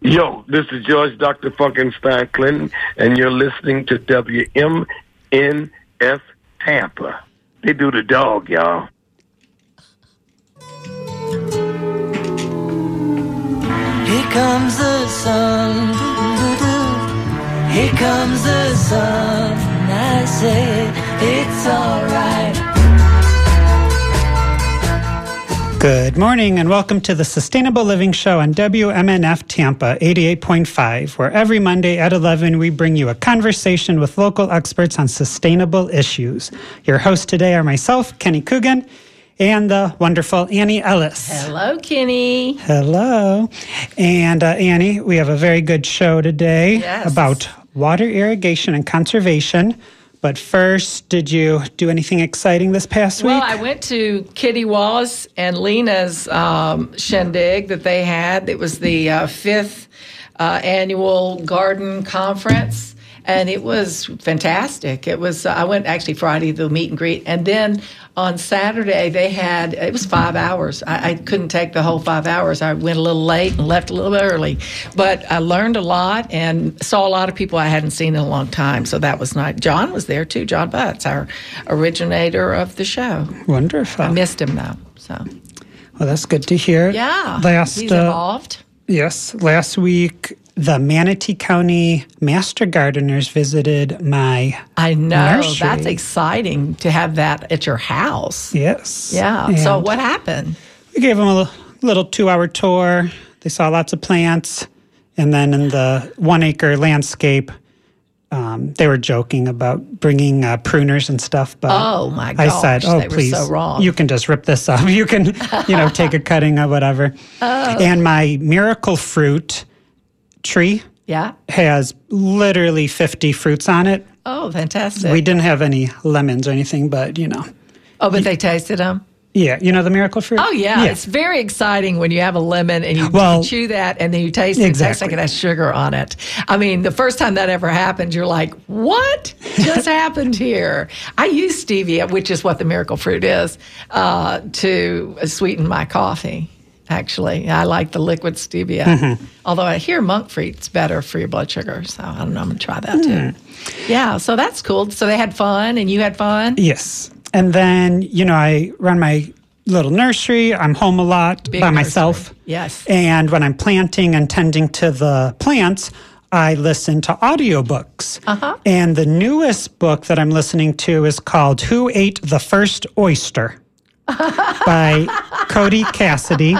Yo, this is George Dr. Funkenstein Clinton, and you're listening to WMNF Tampa. They do the dog, y'all. Here comes the sun. Here comes the sun. I say it's alright. Good morning and welcome to the Sustainable Living Show on WMNF Tampa 88.5, where every Monday at 11 we bring you a conversation with local experts on sustainable issues. Your hosts today are myself, Kenny Coogan, and the wonderful Annie Ellis. Hello, Kenny. Hello. And uh, Annie, we have a very good show today Yes. about water irrigation and conservation. But first, did you do anything exciting this past Well, week? Well, I went to Kitty Wallace and Lena's um, shindig that they had. It was the uh, fifth uh, annual garden conference. And it was fantastic. It was. I went actually Friday to the meet and greet, and then on Saturday they had. It was five hours. I, I couldn't take the whole five hours. I went a little late and left a little early, but I learned a lot and saw a lot of people I hadn't seen in a long time. So that was nice. John was there too. John Butts, our originator of the show. Wonderful. I missed him though. So Well, that's good to hear. yeah, Last, he's uh, involved. yes, last week the Manatee County Master Gardeners visited my I know nursery. that's exciting to have that at your house. yes. Yeah. So what happened? We gave them a little two-hour tour. They saw lots of plants, and then in the one-acre landscape. Um, they were joking about bringing uh, pruners and stuff, but Oh, my I said, "Oh, please, so wrong." you can just rip this up. You can, you know, take a cutting or whatever." Oh. And my miracle fruit tree Yeah. has literally 50 fruits on it. Oh, fantastic. We didn't have any lemons or anything, but you know. oh, but they tasted them. Yeah, you know the miracle fruit? Oh yeah. it's very exciting when you have a lemon and you, Well- chew that and then you taste it. Exactly. like it has sugar on it. I mean, the first time that ever happened, you're like, "What just happened here?" I use stevia, which is what the miracle fruit is, uh, to sweeten my coffee. Actually, I like the liquid stevia. Mm-hmm. Although I hear monk fruit's better for your blood sugar, so I don't know. I'm gonna try that too. Mm. Yeah, so that's cool. So they had fun, and you had fun. Yes. And then, you know, I run my little nursery. I'm home a lot Big by nursery. myself. Yes. And when I'm planting and tending to the plants, I listen to audiobooks. Uh-huh. And the newest book that I'm listening to is called Who Ate the First Oyster? By Cody Cassidy.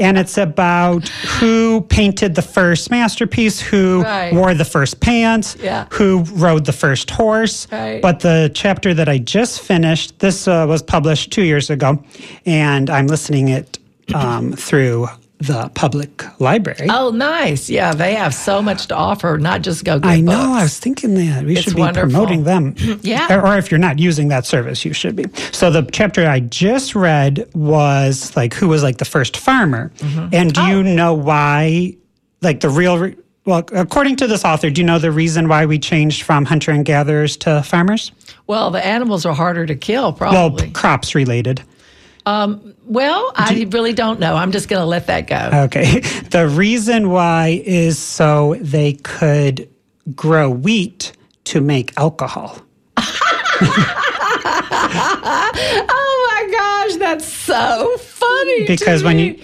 And it's about who painted the first masterpiece, who Right. wore the first pants, Yeah. who rode the first horse. Right. But the chapter that I just finished, this uh, was published two years ago, and I'm listening it um, through the public library. Oh, nice. Yeah, they have so much to offer, not just go get I know. books. I was thinking that we It's should be wonderful. promoting them. Yeah. Or, or if you're not using that service, you should be. So the chapter I just read was like who was like the first farmer, Mm-hmm. and do Oh. you know why? Like the real. Re- well, according to this author, do you know the reason why we changed from hunter and gatherers to farmers? Well, the animals are harder to kill, Well, probably. p- crops related. Um, well, I really don't know. I'm just going to let that go. Okay. The reason why is so they could grow wheat to make alcohol. oh my gosh, that's so funny. because when you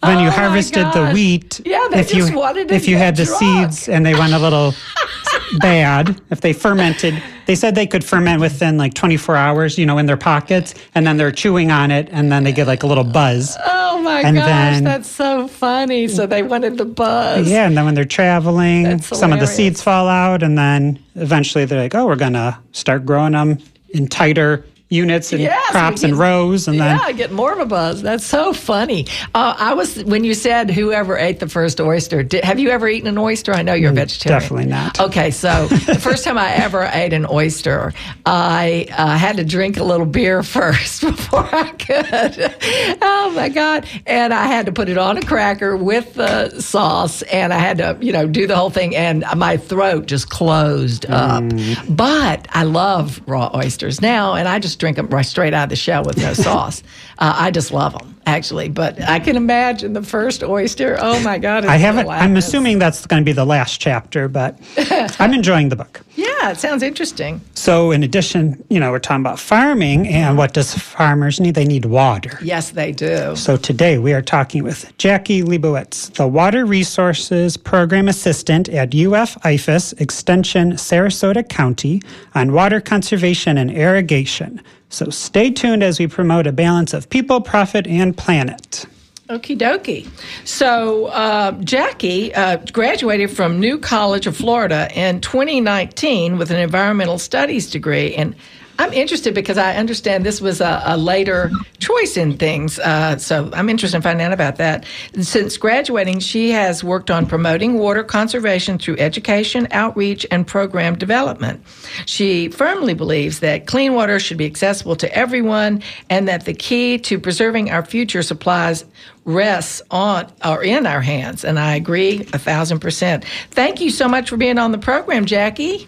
when Oh you harvested the wheat, Yeah, they if you if you had the seeds and they went a little bad, if they fermented, they said they could ferment within like 24 hours, you know, in their pockets, and then they're chewing on it, and then they get like a little buzz. Oh my And gosh, then- that's so funny. So they wanted the buzz. Yeah, and then when they're traveling, some of the seeds fall out, and then eventually they're like, "Oh, we're gonna start growing them in tighter units and Yes, crops and rows, and then yeah, I get more of a buzz. That's so funny. Uh, I was when you said whoever ate the first oyster. Did, have you ever eaten an oyster? I know you're a vegetarian. Mm, definitely not. Okay, so the first time I ever ate an oyster, I uh, had to drink a little beer first before I could. oh my god! And I had to put it on a cracker with the sauce, and I had to, you know, do the whole thing, and my throat just closed up. Mm. But I love raw oysters now, and I just drink them right straight out of the shell with no sauce. Uh, I just love them, actually. But I can imagine the first oyster. Oh my God! I haven't. I'm assuming that's going to be the last chapter, but I'm enjoying the book. Yeah, it sounds interesting. So, in addition, you know, we're talking about farming, and what does farmers need? They need water. Yes, they do. So today we are talking with Jackie Leibowitz, the Water Resources Program Assistant at UF IFAS Extension, Sarasota County, on water conservation and irrigation. So stay tuned as we promote a balance of people, profit, and planet. Okie dokie. So, uh, Jackie uh, graduated from New College of Florida in 2019 with an environmental studies degree. And I'm interested because I understand this was a, a later choice in things. Uh, so I'm interested in finding out about that. Since graduating, she has worked on promoting water conservation through education, outreach, and program development. She firmly believes that clean water should be accessible to everyone and that the key to preserving our future supplies rests on or in our hands. And I agree a thousand percent. Thank you so much for being on the program, Jackie.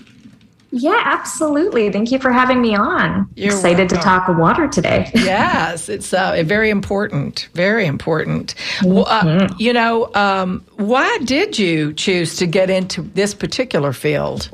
Yeah, absolutely. Thank you for having me on. You're Excited welcome. to talk water today. yes, it's uh, very important. Very important. Mm-hmm. Well, uh, you know, um, why did you choose to get into this particular field?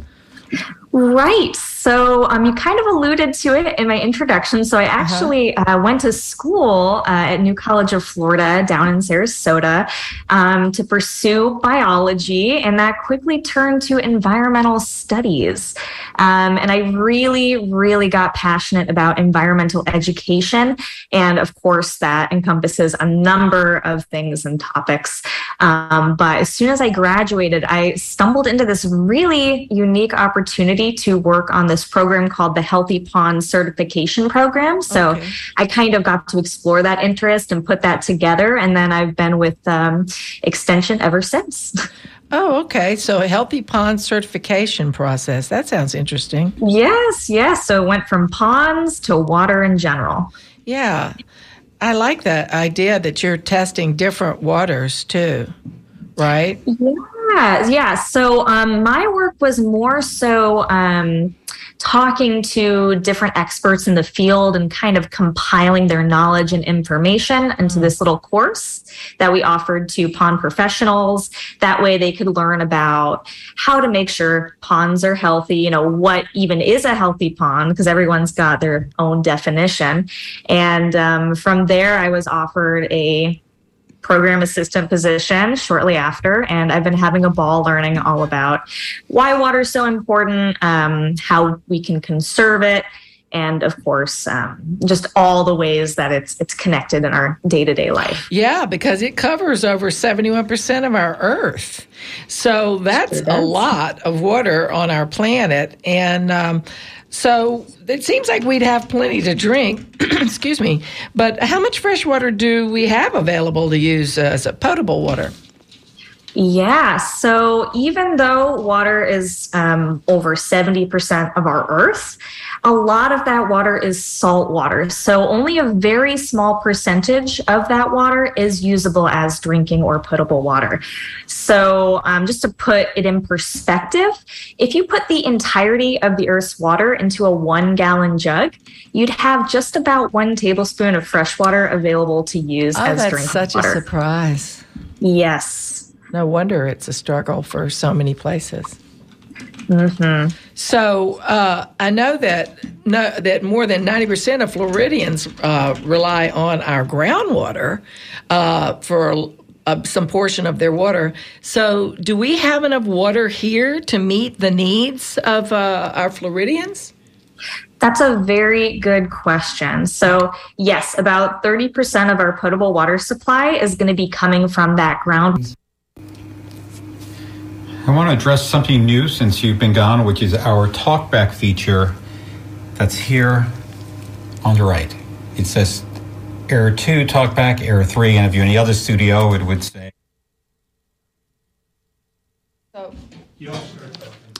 Right. So um, you kind of alluded to it in my introduction. So I uh-huh. actually uh-huh. uh, went to school uh, at New College of Florida down in Sarasota um, to pursue biology, and that quickly turned to environmental studies. Um, and I really, really got passionate about environmental education. And of course, that encompasses a number of things and topics. Um, but as soon as I graduated, I stumbled into this really unique opportunity to work on this program called the Healthy Pond Certification Program. So okay. I kind of got to explore that interest and put that together. And then I've been with um, Extension ever since. Oh, okay. So a healthy pond certification process. That sounds interesting. Yes, yes. So it went from ponds to water in general. Yeah. I like that idea that you're testing different waters too, right? Yeah, yeah. yeah. So um, my work was more so um, talking to different experts in the field and kind of compiling their knowledge and information into mm-hmm. this little course that we offered to pond professionals. That way they could learn about how to make sure ponds are healthy, you know, what even is a healthy pond, because everyone's got their own definition. And um, from there, I was offered a program assistant position shortly after. And I've been having a ball learning all about why water is so important, um, how we can conserve it, and of course, um, just all the ways that it's it's connected in our day to day life. Yeah, because it covers over seventy one percent of our Earth, so that's a lot of water on our planet, and um, so it seems like we'd have plenty to drink. Excuse me. But how much fresh water do we have available to use as a potable water? Yeah. So even though water is um, over 70% of our Earth, a lot of that water is salt water. So only a very small percentage of that water is usable as drinking or potable water. So um, just to put it in perspective, if you put the entirety of the Earth's water into a one gallon jug, you'd have just about one tablespoon of fresh water available to use oh, as drinking water. That's such a surprise. Yes. No wonder it's a struggle for so many places. Mm-hmm. So uh, I know that no, that more than ninety percent of Floridians uh, rely on our groundwater uh, for uh, some portion of their water. So, do we have enough water here to meet the needs of uh, our Floridians? That's a very good question. So, yes, about 30% of our potable water supply is going to be coming from that ground. I want to address something new since you've been gone, which is our talkback feature that's here on the right. It says error 2, talkback, error 3, and if you're in the other studio, it would say.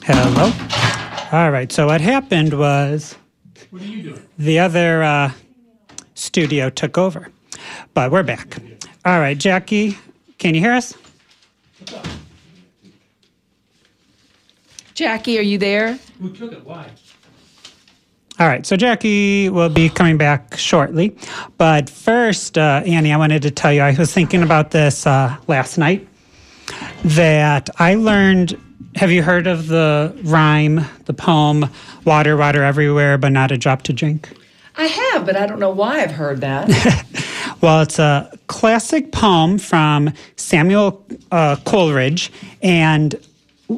Hello. All right. So what happened was what are you doing? the other uh, studio took over, but we're back. All right, Jackie, can you hear us? Jackie, are you there? Who took it? Why? All right, so Jackie will be coming back shortly. But first, uh, Annie, I wanted to tell you I was thinking about this uh, last night that I learned. Have you heard of the rhyme, the poem, Water, Water Everywhere, but not a drop to drink? I have, but I don't know why I've heard that. Well, it's a classic poem from Samuel uh, Coleridge, and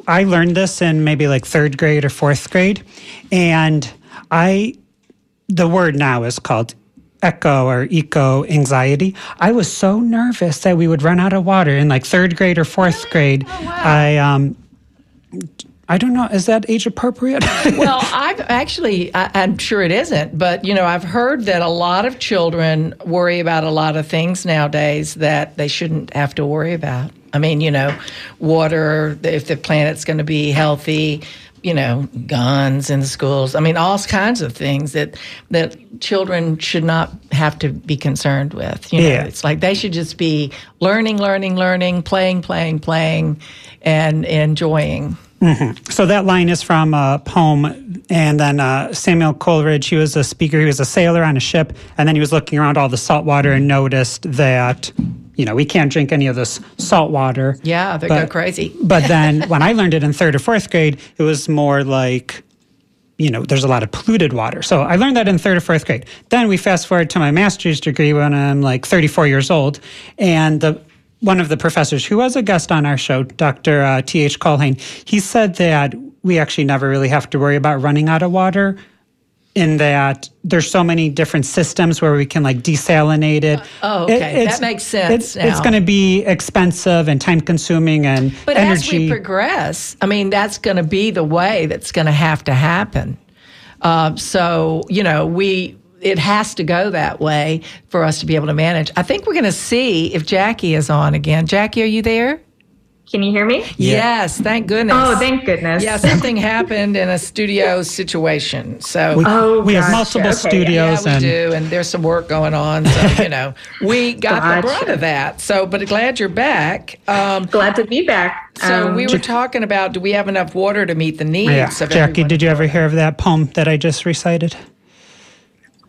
I learned this in maybe like third grade or fourth grade, and I, the word now is called echo or eco anxiety. I was so nervous that we would run out of water in like third grade or fourth grade. I um, I don't know. Is that age appropriate? well, I've actually, I, I'm sure it isn't, but you know, I've heard that a lot of children worry about a lot of things nowadays that they shouldn't have to worry about. I mean, you know, water, if the planet's going to be healthy, you know, guns in the schools. I mean, all kinds of things that that children should not have to be concerned with. You know, Yeah. it's like they should just be learning, learning, learning, playing, playing, playing, and enjoying. So that line is from a poem, and then uh, Samuel Coleridge. He was a speaker. He was a sailor on a ship, and then he was looking around all the salt water and noticed that, you know, we can't drink any of this salt water. Yeah, they go crazy. But then when I learned it in third or fourth grade, it was more like, you know, there's a lot of polluted water. So I learned that in third or fourth grade. Then we fast forward to my master's degree when I'm like 34 years old, and the one of the professors who was a guest on our show, Dr. Uh, T.H. Culhane, he said that we actually never really have to worry about running out of water in that there's so many different systems where we can like desalinate it. Oh, okay. That makes sense It's, it's going to be expensive and time consuming and But as we progress, I mean, that's going to be the way that's going to have to happen. Uh, so, you know, we it has to go that way for us to be able to manage. I think we're going to see if Jackie is on again. Jackie, are you there? Can you hear me? Yes, thank goodness. Oh, thank goodness. Yeah, something happened in a studio situation. So we, Oh, we have multiple Okay, studios yeah, we and do, and there's some work going on. So you know, we got the brunt of that. So, but glad you're back. Um, Glad to be back. so Um, we were talking about do we have enough water to meet the needs yeah. of Jackie, did you ever hear of that poem that I just recited?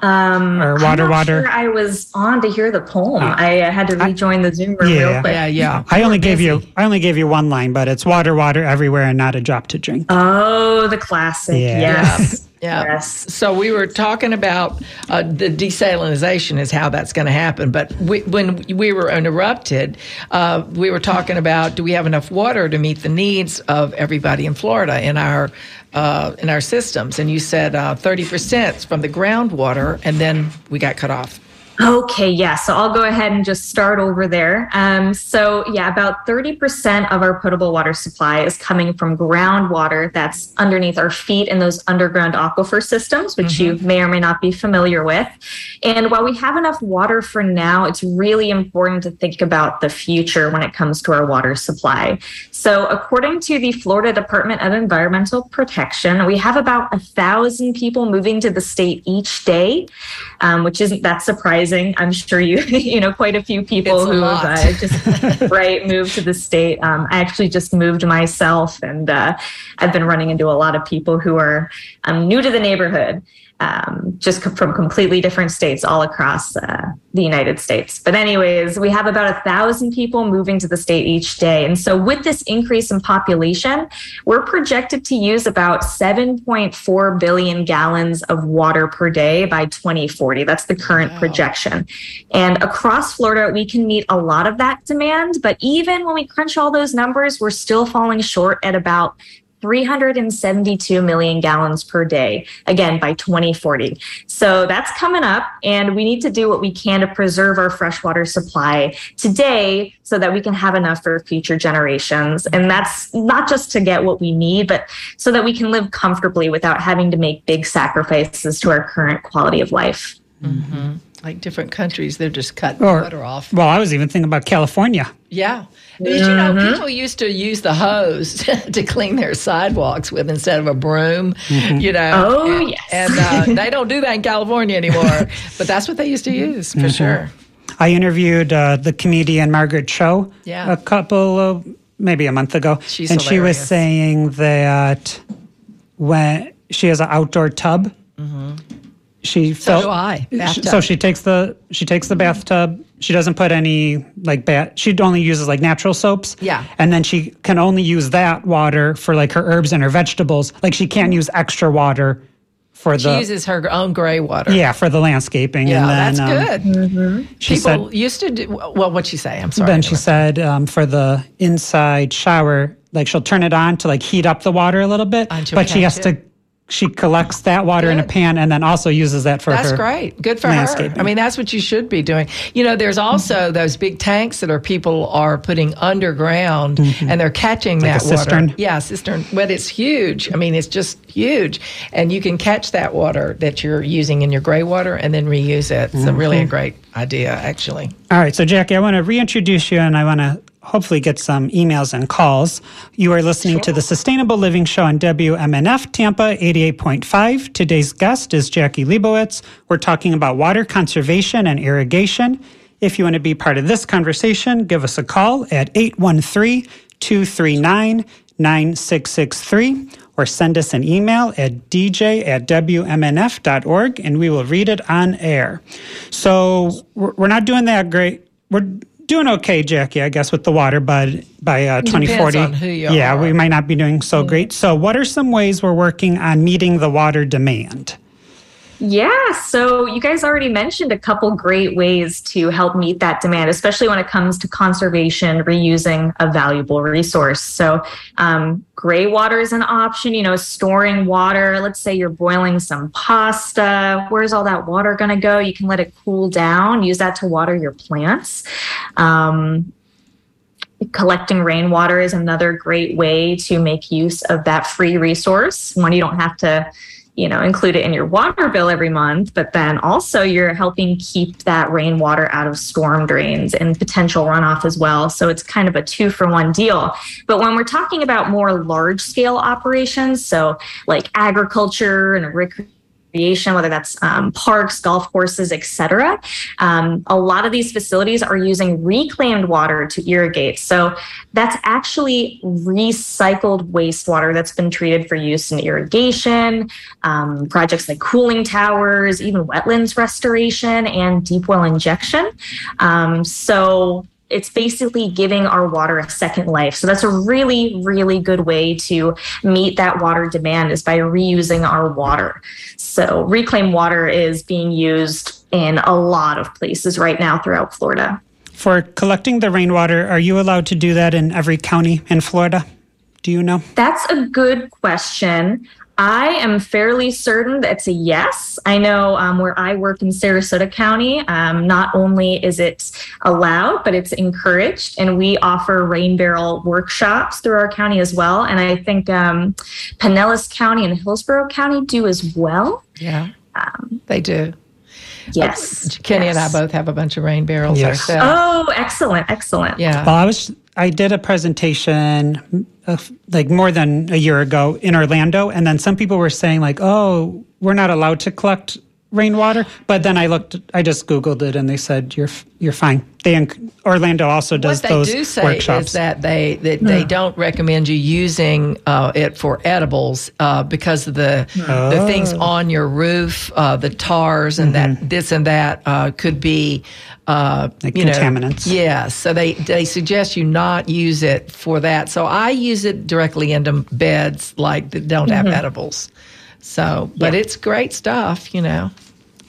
um, Or I'm water, not water? Sure I was on to hear the poem. I uh, had to rejoin the Zoom room Yeah. real quick. Yeah, yeah. I only We're gave you. I only gave you one line, but it's water, water everywhere, and not a drop to drink. Oh, the classic. Yeah. Yes. Yeah. Yes. So we were talking about uh, the desalinization is how that's going to happen. But we, when we were interrupted, uh, we were talking about do we have enough water to meet the needs of everybody in Florida in our uh, in our systems? And you said uh, thirty percent from the groundwater, and then we got cut off. Okay, yeah. So I'll go ahead and just start over there. Um, so, yeah, about 30% of our potable water supply is coming from groundwater that's underneath our feet in those underground aquifer systems, which you may or may not be familiar with. And while we have enough water for now, it's really important to think about the future when it comes to our water supply. So, according to the Florida Department of Environmental Protection, we have about a thousand people moving to the state each day, um, which isn't that surprising. I'm sure you you know quite a few people It's who have uh, just right moved to the state. Um, I actually just moved myself, and uh, I've been running into a lot of people who are um, new to the neighborhood um, just co- from completely different states all across uh, the United States. But, anyways, we have about a thousand people moving to the state each day. And so, with this increase in population, we're projected to use about 7.4 billion gallons of water per day by 2040. That's the current projection. And across Florida, we can meet a lot of that demand. But even when we crunch all those numbers, we're still falling short at about 372 million gallons per day, again by 2040. So that's coming up, and we need to do what we can to preserve our freshwater supply today so that we can have enough for future generations. And that's not just to get what we need, but so that we can live comfortably without having to make big sacrifices to our current quality of life. Mm-hmm. Like different countries, they're just cutting Or- water off. Well, I was even thinking about California. Yeah. Did you know people used to use the hose to clean their sidewalks with instead of a broom? You know. Oh, and, yes. And uh, they don't do that in California anymore, but that's what they used to use for sure. I interviewed uh, the comedian Margaret Cho Yeah. a couple of maybe a month ago, She's and she was saying that when she has an outdoor tub She So felt do I. She- Bathtub. So she takes the she takes the bathtub. She doesn't put any like bat. She only uses like natural soaps. Yeah. and then she can only use that water for like her herbs and her vegetables. Like she can't use extra water for She the uses her own gray water. yeah for the landscaping. Yeah, and then, that's um, good. She People said used to do, well, what'd she say? I'm sorry. then she said um, for the inside shower, like she'll turn it on to like heat up the water a little bit, but she has to. She collects that water in a pan and then also uses that for her. That's her. great. Good for her. I mean, that's what you should be doing. You know, there's also those big tanks that are people are putting underground mm-hmm. and they're catching Like that water. cistern? Yeah, cistern. But it's huge. I mean, it's just huge. And you can catch that water that you're using in your gray water and then reuse it. It's a really a great idea, actually. All right, so Jackie, I want to reintroduce you and I want to hopefully get some emails and calls. You are listening to the Sustainable Living Show on WMNF Tampa 88.5. Today's guest is Jackie Leibowitz. We're talking about water conservation and irrigation. If you want to be part of this conversation, give us a call at 813 239 9663 or send us an email at dj at wmnf.org and we will read it on air. So we're we're not doing that great. We're doing okay, Jackie, I guess, with the water, but by uh, 2040, on who you yeah, are. we might not be doing so great. So, what are some ways we're working on meeting the water demand? Yeah, so you guys already mentioned a couple great ways to help meet that demand, especially when it comes to conservation, reusing a valuable resource. So, um, gray water is an option, you know, storing water. Let's say you're boiling some pasta. Where's all that water going to go? You can let it cool down, use that to water your plants. Um, collecting rainwater is another great way to make use of that free resource One, you don't have to you know include it in your water bill every month but then also you're helping keep that rainwater out of storm drains and potential runoff as well. So it's kind of a two for one deal. But when we're talking about more large scale operations so like agriculture and recreation recreation, whether that's um, parks, golf courses, etc. Um, a lot of these facilities are using reclaimed water to irrigate. So that's actually recycled wastewater that's been treated for use in irrigation, um, projects like cooling towers, even wetlands restoration, and deep well injection. Um, so it's basically giving our water a second life. So that's a really, really good way to meet that water demand is by reusing our water. So reclaimed water is being used in a lot of places right now throughout Florida. For collecting the rainwater, are you allowed to do that in every county in Florida? Do you know? That's a good question. I am fairly certain that it's a yes. I know um, where I work in Sarasota County, um, not only is it allowed, but it's encouraged. And we offer rain barrel workshops through our county as well. And I think um, Pinellas County and Hillsborough County do as well. Yeah, they do. Yes. Kenny and I both have a bunch of rain barrels Yes. ourselves. Oh, excellent. Excellent. Yeah. Well, I was I did a presentation uh, like more than a year ago in Orlando, and then some people were saying like, "Oh, we're not allowed to collect rainwater." But then I looked, I just googled it, and they said you're you're fine. They Orlando also does what they those do say workshops. is that they that they don't recommend you using uh, it for edibles uh, because of the the things Oh. on your roof, uh, the tars and that this and that uh, could be. Uh, Mm-hmm. Like you know, contaminants. Yes, so they they suggest you not use it for that. So I use it directly into beds like that don't have Mm-hmm. edibles. So, but it's great stuff, you know.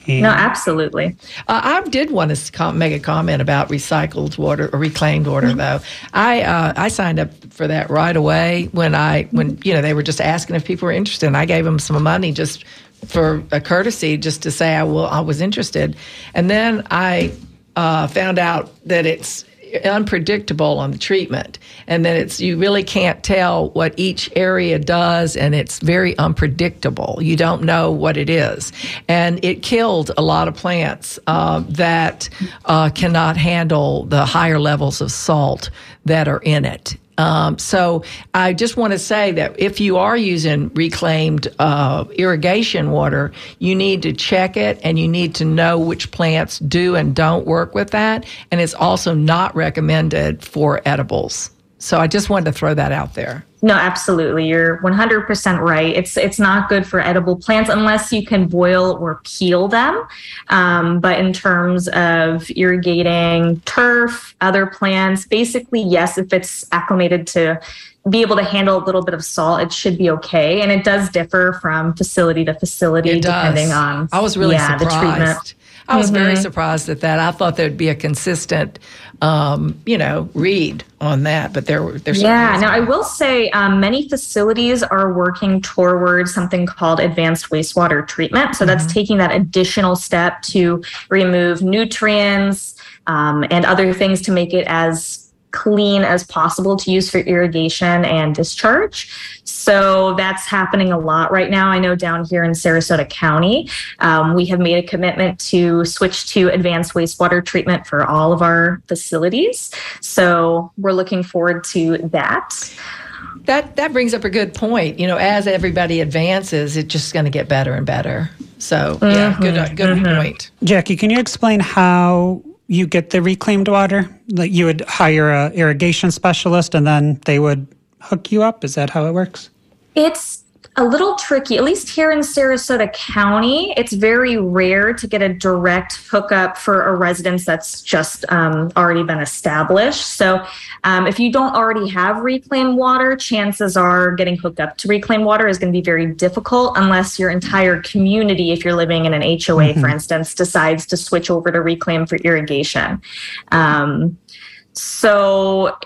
No, absolutely. Uh, I did want to com- make a comment about recycled water or reclaimed water, though. I uh, I signed up for that right away when I when you know they were just asking if people were interested. And I gave them some money just for a courtesy, just to say I will I was interested. And then I uh, found out that it's unpredictable on the treatment. And that it's you really can't tell what each area does and it's very unpredictable. You don't know what it is. And it killed a lot of plants uh, that uh, cannot handle the higher levels of salt that are in it um, so I just want to say that if you are using reclaimed uh, irrigation water, you need to check it and you need to know which plants do and don't work with that. And it's also not recommended for edibles. So I just wanted to throw that out there. No, absolutely. You're 100% right. It's it's not good for edible plants unless you can boil or peel them. Um, but in terms of irrigating turf, other plants, basically, yes, if it's acclimated to be able to handle a little bit of salt, it should be okay. And it does differ from facility to facility depending on I was really yeah, the treatment. I was very surprised at that. I thought there'd be a consistent, um, you know, read on that, but there were there's Yeah. Now, I will say um, many facilities are working towards something called advanced wastewater treatment. So that's taking that additional step to remove nutrients um, and other things to make it as clean as possible to use for irrigation and discharge. So that's happening a lot right now. I know down here in Sarasota County, um, we have made a commitment to switch to advanced wastewater treatment for all of our facilities. So we're looking forward to that. That that brings up a good point. You know, as everybody advances, it's just going to get better and better. So yeah, good uh, good point. Jackie, can you explain how you get the reclaimed water? Like you would hire a irrigation specialist and then they would hook you up? Is that how it works? It's a little tricky, at least here in Sarasota County. It's very rare to get a direct hookup for a residence that's just um, already been established. So, um, if you don't already have reclaimed water, chances are getting hooked up to reclaimed water is going to be very difficult unless your entire community, if you're living in an HOA, for instance, decides to switch over to reclaim for irrigation. Um, so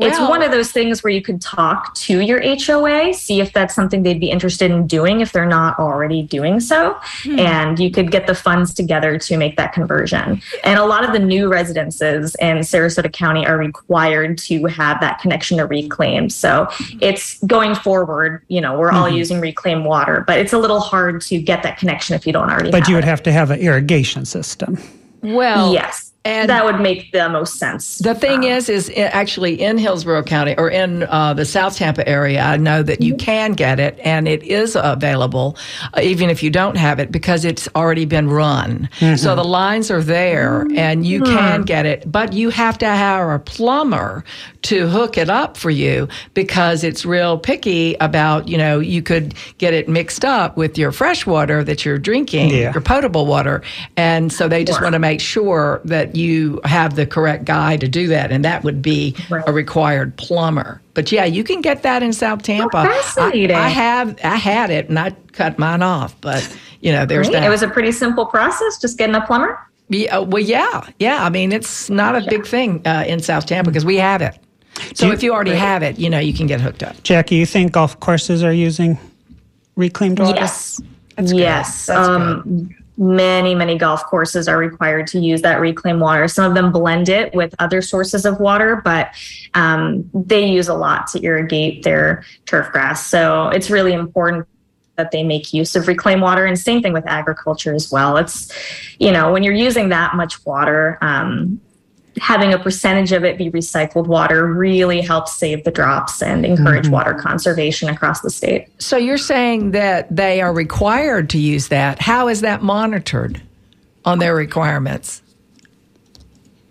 it's Well- one of those things where you could talk to your HOA, see if that's something they'd be interested in doing if they're not already doing so. Hmm. And you could get the funds together to make that conversion. And a lot of the new residences in Sarasota County are required to have that connection to reclaim. So it's going forward, you know, we're all mm-hmm. using reclaimed water, but it's a little hard to get that connection if you don't already But have you would it. have to have an irrigation system. Well, Yes. And- that would make the most sense. The thing is, is actually in Hillsborough County or in uh, the South Tampa area, I know that you can get it and it is available, uh, even if you don't have it, because it's already been run. So the lines are there and you can get it, but you have to hire a plumber to hook it up for you because it's real picky about, you know, you could get it mixed up with your fresh water that you're drinking, Yeah. your potable water. And so they just want to make sure that you have the correct guy to do that. And that would be Right. a required plumber. But yeah, you can get that in South Tampa. I- fascinating. I, have, I had it and I cut mine off, but you know, there's Right? that. It was a pretty simple process, just getting a plumber. Yeah, uh, well, yeah, yeah. I mean, it's not a big thing uh, in South Tampa because we have it. So you- if you already have it, you know, you can get hooked up. Jackie, you think golf courses are using reclaimed water? Yes. That's good. yes. That's um, Many, many golf courses are required to use that reclaimed water. Some of them blend it with other sources of water, but um, they use a lot to irrigate their turf grass. So it's really important that they make use of reclaimed water. And same thing with agriculture as well. It's, you know, when you're using that much water, um, having a percentage of it be recycled water really helps save the drops and encourage mm-hmm. water conservation across the state. So you're saying that they are required to use that. How is that monitored on their requirements?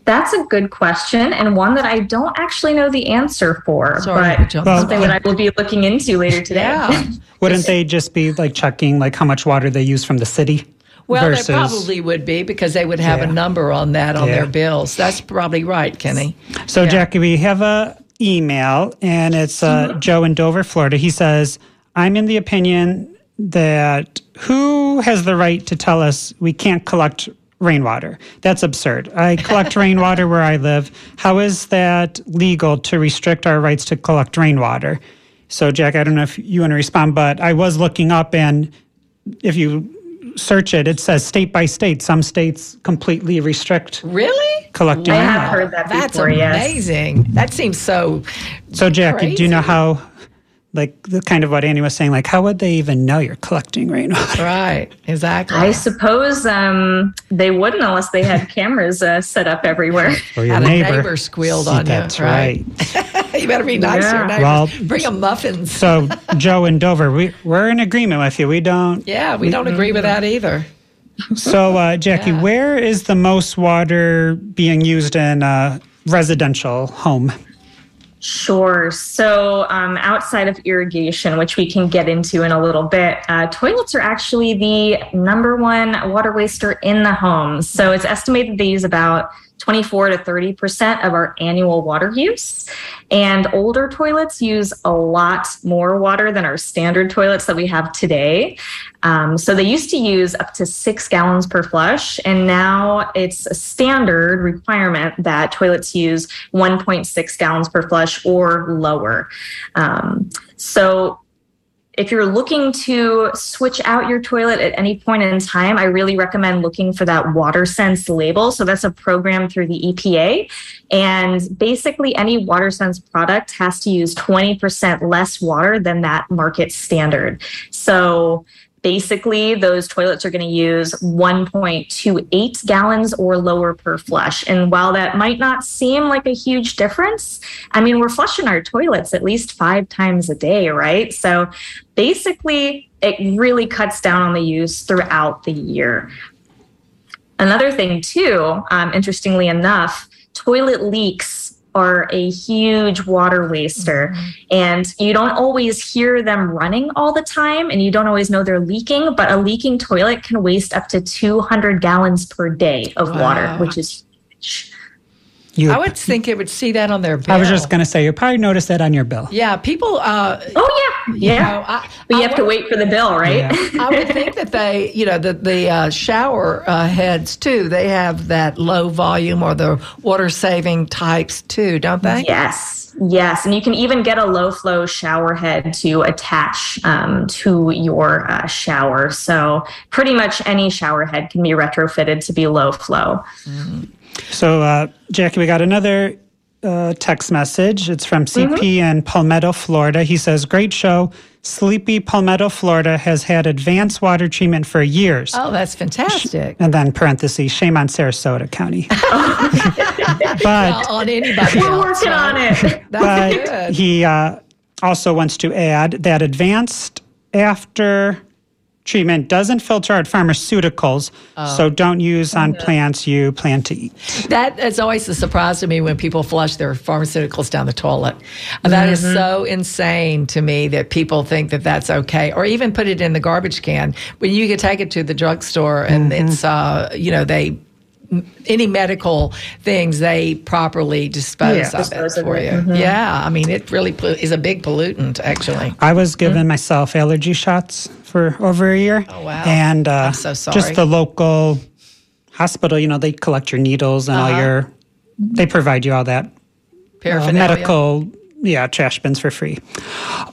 That's a good question and one that I don't actually know the answer for, Sorry, but John. something that I will be looking into later today. Yeah. Wouldn't they just be like checking like how much water they use from the city? Well, versus, they probably would be because they would have Yeah. a number on that on Yeah. their bills. That's probably right, Kenny. So, Yeah. Jackie, we have a email, and it's uh, Joe in Dover, Florida. He says, "I'm in the opinion that who has the right to tell us we can't collect rainwater? That's absurd. I collect rainwater where I live. How is that legal to restrict our rights to collect rainwater?" So, Jack, I don't know if you want to respond, but I was looking up, and if you search it, it says state by state. Some states completely restrict Really? collecting I have heard that That's before, yes. amazing. That seems so. So, Jackie, do you know how, like, the kind of what Annie was saying, like, how would they even know you're collecting rainwater? Right. Exactly. I suppose um, they wouldn't unless they had cameras uh, set up everywhere. Or your neighbor. neighbor squealed See, on you, That's right? right. you better be nice to your Yeah. neighbors. Well- Bring them muffins. so, Joe and Dover, we, we're in agreement with you. We don't. Yeah, we don't agree with that either. So, uh, Jackie, Yeah. where is the most water being used in a residential home? Sure. So, um, outside of irrigation, which we can get into in a little bit, uh, toilets are actually the number one water waster in the home. So, it's estimated they use about 24 to 30% of our annual water use. And older toilets use a lot more water than our standard toilets that we have today. Um, so they used to use up to six gallons per flush, and now it's a standard requirement that toilets use 1.6 gallons per flush or lower. Um, so if you're looking to switch out your toilet at any point in time, I really recommend looking for that WaterSense label. So that's a program through the EPA. And basically, any WaterSense product has to use 20% less water than that market standard. So basically those toilets are going to use 1.28 gallons or lower per flush. And while that might not seem like a huge difference, I mean, we're flushing our toilets at least five times a day, right? So basically, it really cuts down on the use throughout the year. Another thing, too, um, interestingly enough, toilet leaks are a huge water waster. Mm-hmm. And you don't always hear them running all the time and you don't always know they're leaking, but a leaking toilet can waste up to 200 gallons per day of wow. water, which is huge. You, I would think it would see that on their bill. I was just going to say, you probably notice that on your bill. Yeah, people. Uh, oh yeah, yeah. Know, I, but you I have would, to wait for the bill, right? Yeah. I would think that they, you know, the the uh, shower uh, heads too. They have that low volume or the water saving types too, don't they? Yes. Yes, and you can even get a low flow shower head to attach um, to your uh, shower. So, pretty much any shower head can be retrofitted to be low flow. Mm. So, uh, Jackie, we got another uh, text message. It's from CP mm-hmm. in Palmetto, Florida. He says, Great show. Sleepy Palmetto, Florida has had advanced water treatment for years. Oh, that's fantastic. And then parentheses, shame on Sarasota County. but well, on anybody We're else, working right? on it. but good. he uh, also wants to add that advanced after treatment doesn't filter out pharmaceuticals, oh. so don't use on plants you plan to eat. That is always a surprise to me when people flush their pharmaceuticals down the toilet. That mm-hmm. is so insane to me that people think that that's okay, or even put it in the garbage can when you could take it to the drugstore and mm-hmm. it's uh, you know they any medical things they properly dispose yeah, of dispose it for you. Mm-hmm. Yeah, I mean it really is a big pollutant. Actually, I was given mm-hmm. myself allergy shots for over a year. Oh wow! And uh, I'm so sorry. Just the local hospital, you know, they collect your needles and uh-huh. all your. They provide you all that uh, medical yeah, trash bins for free.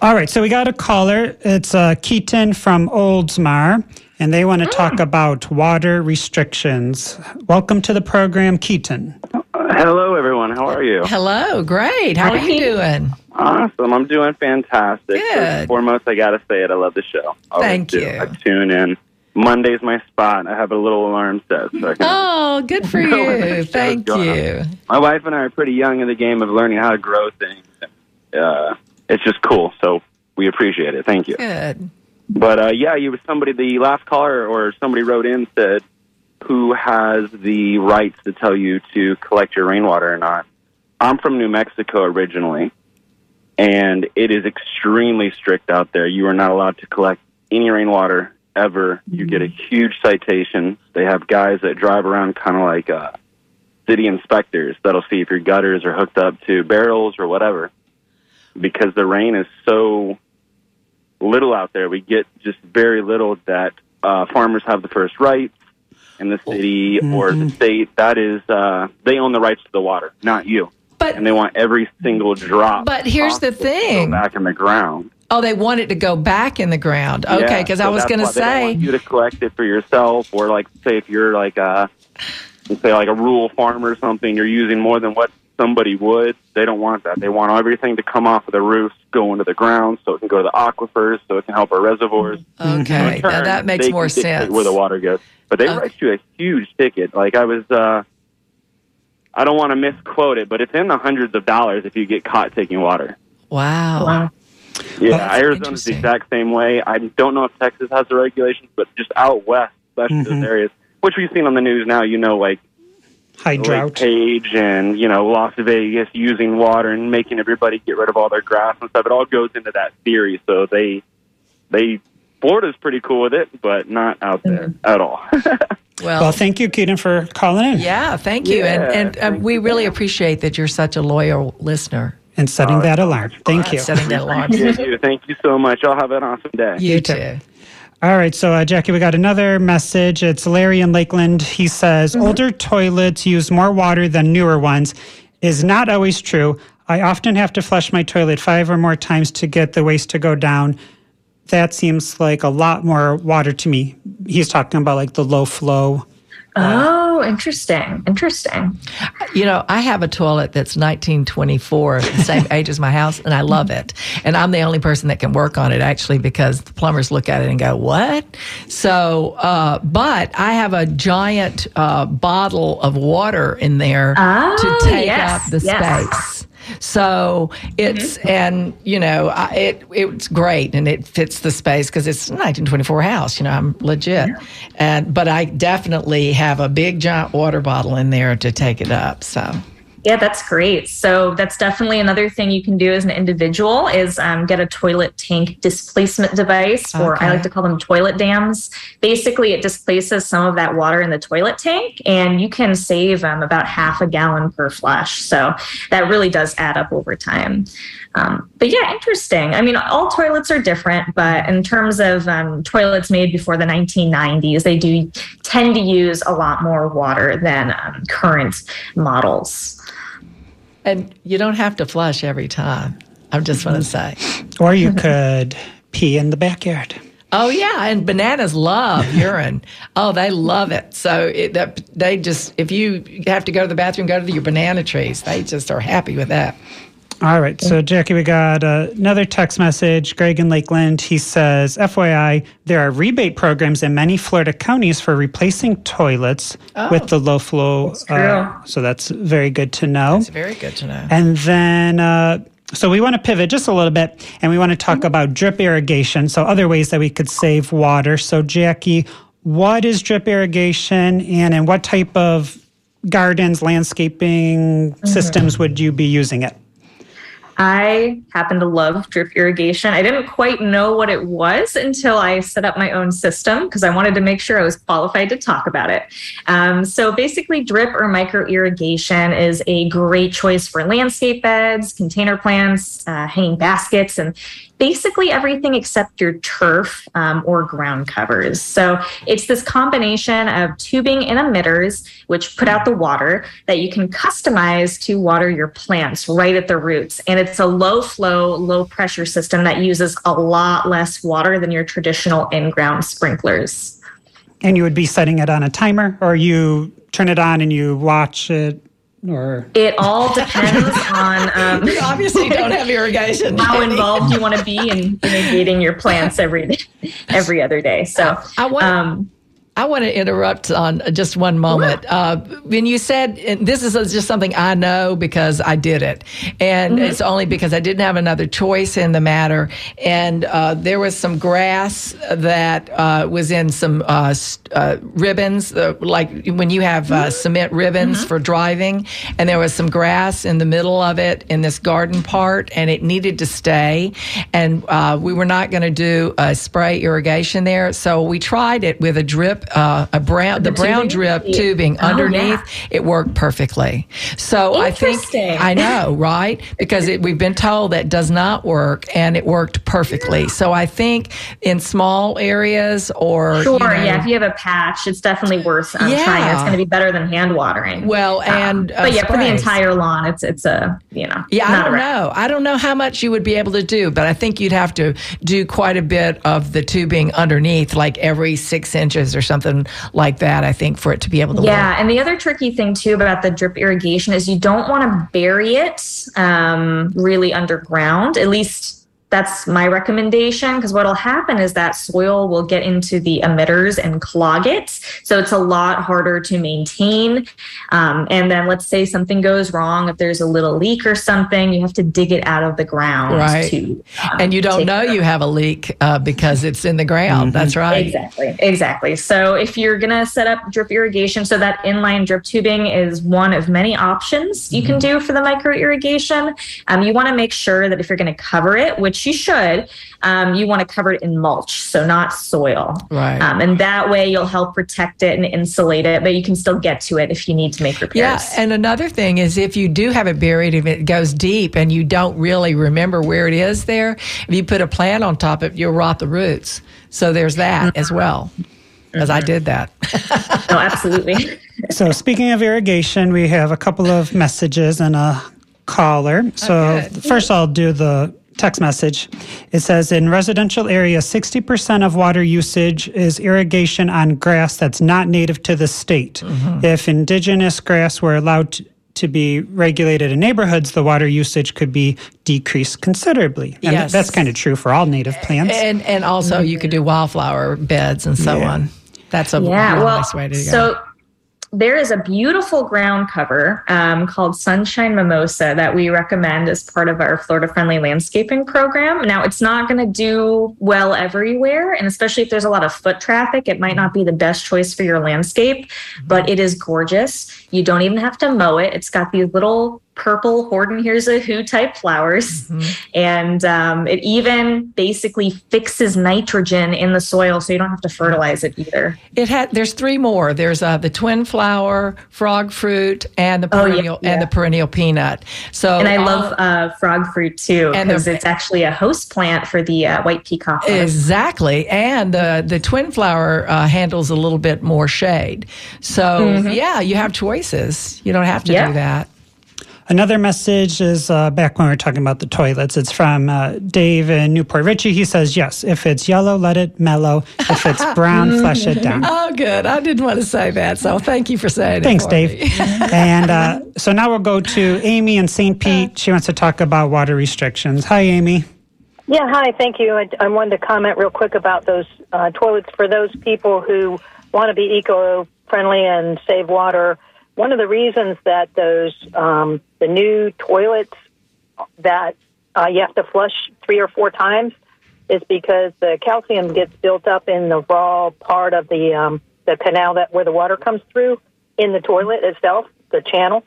All right, so we got a caller. It's uh, Keaton from Oldsmar, and they want to talk ah. about water restrictions. Welcome to the program, Keaton. Hello, everyone. How are you? Hello, great. How are you doing? Awesome. I'm doing fantastic. Good. First foremost, I got to say it. I love the show. I Thank you. I tune in. Monday's my spot. I have a little alarm set. So I can oh, good for you. Thank you. On. My wife and I are pretty young in the game of learning how to grow things uh, it's just cool. So we appreciate it. Thank you. Good. But uh, yeah, you was somebody. The last caller or somebody wrote in said, "Who has the rights to tell you to collect your rainwater or not?" I'm from New Mexico originally, and it is extremely strict out there. You are not allowed to collect any rainwater ever. You get a huge citation. They have guys that drive around kind of like uh, city inspectors that'll see if your gutters are hooked up to barrels or whatever because the rain is so little out there. We get just very little that uh, farmers have the first rights in the city mm-hmm. or the state. That is, uh, they own the rights to the water, not you. But, and they want every single drop. But here's the thing: back in the ground. Oh, they want it to go back in the ground. Okay, because yeah, so I was going to say you to collect it for yourself, or like say if you're like a say like a rural farmer or something, you're using more than what somebody would. They don't want that. They want everything to come off of the roof, go into the ground, so it can go to the aquifers, so it can help our reservoirs. Okay, so turn, that makes more sense. Where the water goes, but they okay. write you a huge ticket. Like I was, uh, I don't want to misquote it, but it's in the hundreds of dollars if you get caught taking water. Wow. wow. Yeah, well, Arizona's the exact same way. I don't know if Texas has the regulations, but just out west, especially mm-hmm. those areas, which we've seen on the news now, you know, like High Lake drought. Page and you know Las Vegas using water and making everybody get rid of all their grass and stuff. It all goes into that theory. So they they Florida's pretty cool with it, but not out there at all. Well, Well, thank you, Keaton, for calling in yeah, thank you. Yeah, and and uh, we you. really appreciate that you're such a loyal listener. and setting that alarm. Thank you. Setting that alarm. Thank you. Thank you so much. I'll have an awesome day. You too. too. All right, so uh, Jackie, we got another message. It's Larry in Lakeland. He says older toilets use more water than newer ones. Is not always true. I often have to flush my toilet five or more times to get the waste to go down. That seems like a lot more water to me. He's talking about like the low flow. Oh, interesting. Interesting. You know, I have a toilet that's 1924, the same age as my house, and I love it. And I'm the only person that can work on it actually because the plumbers look at it and go, "What?" So, uh, but I have a giant uh, bottle of water in there Oh, to take yes, up the yes. space. So it's mm-hmm. and you know I, it it's great and it fits the space because it's a 1924 house. You know I'm legit, and but I definitely have a big giant water bottle in there to take it up. So Yeah, that's great. So that's definitely another thing you can do as an individual is um, get a toilet tank displacement device, or Okay. I like to call them toilet dams. Basically, it displaces some of that water in the toilet tank, and you can save um, about half a gallon per flush. So that really does add up over time. Um, but yeah, interesting. I mean, all toilets are different, but in terms of um, toilets made before the 1990s, they do tend to use a lot more water than um, current models. and you don't have to flush every time. I just want to say. Or you could pee in the backyard. Oh yeah, and bananas love urine. Oh, they love it. So it, that, they just if you have to go to the bathroom, go to your banana trees. They just are happy with that. All right. So, Jackie, we got uh, another text message. Greg in Lakeland, he says, FYI, there are rebate programs in many Florida counties for replacing toilets with the low flow. uh, so, that's very good to know. It's very good to know. And then, uh, so we want to pivot just a little bit and we want to talk about drip irrigation. So, other ways that we could save water. So, Jackie, what is drip irrigation and in what type of gardens, landscaping systems would you be using it? I happen to love drip irrigation. I didn't quite know what it was until I set up my own system because I wanted to make sure I was qualified to talk about it. Um, so basically, drip or micro irrigation is a great choice for landscape beds, container plants, uh, hanging baskets, and basically everything except your turf um, or ground covers. So it's this combination of tubing and emitters, which put out the water that you can customize to water your plants right at the roots. And it's a low flow, low pressure system that uses a lot less water than your traditional in ground sprinklers. And you would be setting it on a timer, or you turn it on and you watch it, or It all depends on um, You obviously don't have irrigation. how involved you want to be in irrigating your plants every day, every other day. So, I want- um, I want to interrupt on just one moment. Uh, when you said, and this is just something I know because I did it, and it's only because I didn't have another choice in the matter. And uh, there was some grass that uh, was in some uh, uh, ribbons, uh, like when you have uh, cement ribbons for driving, and there was some grass in the middle of it in this garden part, and it needed to stay. And uh, we were not going to do a spray irrigation there, so we tried it with a drip, uh, a brown, the, brown drip Yeah. tubing Oh, underneath. yeah. It worked perfectly. So I think I know, right? Because it, we've been told that does not work, and it worked perfectly. So I think in small areas or Sure, you know, yeah. If you have a patch, it's definitely worth um, Yeah. trying. It's going to be better than hand watering. Well, and, uh, but yeah, for the entire lawn, it's it's a you know. Yeah, I don't know. I don't know how much you would be able to do, but I think you'd have to do quite a bit of the tubing underneath, like every six inches or something like that. I think for it to be able to Yeah, work. and the other tricky thing too about the drip irrigation is you don't want to bury it um, really underground. At least that's my recommendation because what'll happen is that soil will get into the emitters and clog it. So it's a lot harder to maintain. Um, and then let's say something goes wrong, if there's a little leak or something, you have to dig it out of the ground. Right. To, um, and you don't know you have a leak uh, because it's in the ground. That's right. Exactly. Exactly. So if you're going to set up drip irrigation, so that inline drip tubing is one of many options you can do for the micro irrigation. Um, you want to make sure that if you're going to cover it, which you should, um, you want to cover it in mulch, so not soil. Right. Um, and that way you'll help protect it and insulate it, but you can still get to it if you need to make repairs. Yeah, and another thing is if you do have it buried, if it goes deep and you don't really remember where it is there, if you put a plant on top of it, you'll rot the roots. So there's that as well, because I did that. oh, absolutely. So, speaking of irrigation, we have a couple of messages and a caller. So, good. first, I'll do the text message. It says In residential areas, 60% of water usage is irrigation on grass that's not native to the state. Mm-hmm. If indigenous grass were allowed to, to be regulated in neighborhoods, the water usage could be decreased considerably. And Yes. that's kind of true for all native plants. And and also you could do wildflower beds and so Yeah. on. That's a Yeah, real well, nice way to go. so there is a beautiful ground cover um, called Sunshine Mimosa that we recommend as part of our Florida Friendly Landscaping Program. Now, it's not going to do well everywhere, and especially if there's a lot of foot traffic, it might not be the best choice for your landscape, but it is gorgeous. You don't even have to mow it. It's got these little purple Horton Hears a Who type flowers, and um, it even basically fixes nitrogen in the soil, so you don't have to fertilize it either. It had. There's three more. There's uh, the twin flower, frog fruit, and the Oh, yeah, perennial yeah. and the perennial peanut. So And I all- love uh, frog fruit too because it's actually a host plant for the uh, white peacock. Exactly, and the the twin flower uh, handles a little bit more shade. So yeah, you have choices. You don't have to Yeah. do that. Another message is uh, back when we were talking about the toilets. It's from uh, Dave in New Port Richey. He says, Yes, if it's yellow, let it mellow. If it's brown, flush it down. Oh, good. I didn't want to say that, so thank you for saying Thanks, it. for Dave. me. and uh, so now we'll go to Amy in St. Pete. She wants to talk about water restrictions. Hi, Amy. Yeah, hi, thank you. I, I wanted to comment real quick about those uh, toilets for those people who want to be eco friendly and save water. One of the reasons that those um, the new toilets that uh, you have to flush three or four times is because the calcium gets built up in the raw part of the um, the canal that where the water comes through in the toilet itself, the channel.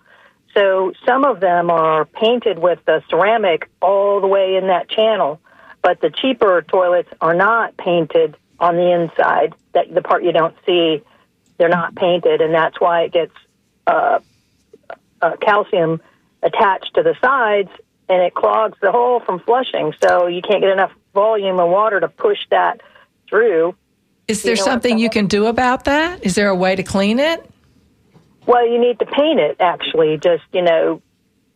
So some of them are painted with the ceramic all the way in that channel, but the cheaper toilets are not painted on the inside. That the part you don't see, they're not painted, and that's why it gets uh, uh, calcium attached to the sides, and it clogs the hole from flushing. So you can't get enough volume of water to push that through. Is there know something you can do about that? Is there a way to clean it? Well, you need to paint it actually. Just, you know,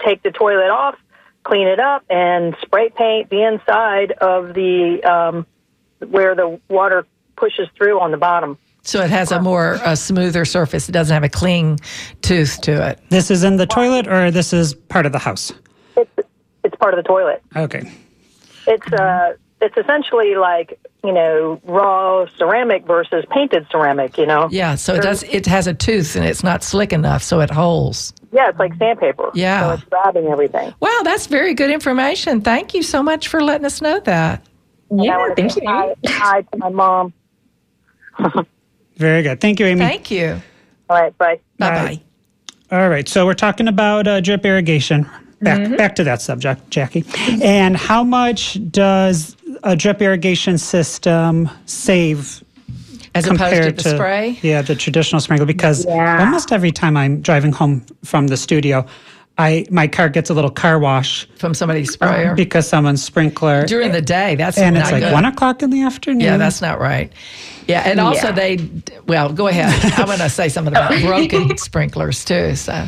take the toilet off, clean it up, and spray paint the inside of the um, where the water pushes through on the bottom. So it has a more a smoother surface. It doesn't have a cling tooth to it. This is in the toilet or this is part of the house? It's it's part of the toilet. Okay. It's uh it's essentially like you know raw ceramic versus painted ceramic. You know. Yeah, so it does. It has a tooth and it's not slick enough, so it holds. Yeah, it's like sandpaper. Yeah. So it's grabbing everything. Wow, that's very good information. Thank you so much for letting us know that. Yeah, wanna thank you. Hi, hi to my mom. Very good. Thank you, Amy. Thank you. All right, bye. Bye Bye. bye. All right. So we're talking about uh, drip irrigation. Back, back to that subject, Jackie. And how much does a drip irrigation system save As opposed to the spray. Yeah, the traditional sprinkler. Because Yeah. almost every time I'm driving home from the studio, I my car gets a little car wash from somebody's sprayer um, because someone's sprinkler. during the day. That's and it's like good. one o'clock in the afternoon. Yeah, that's not right. Yeah, and also Yeah. they. Well, go ahead. I want to say something about broken sprinklers too. So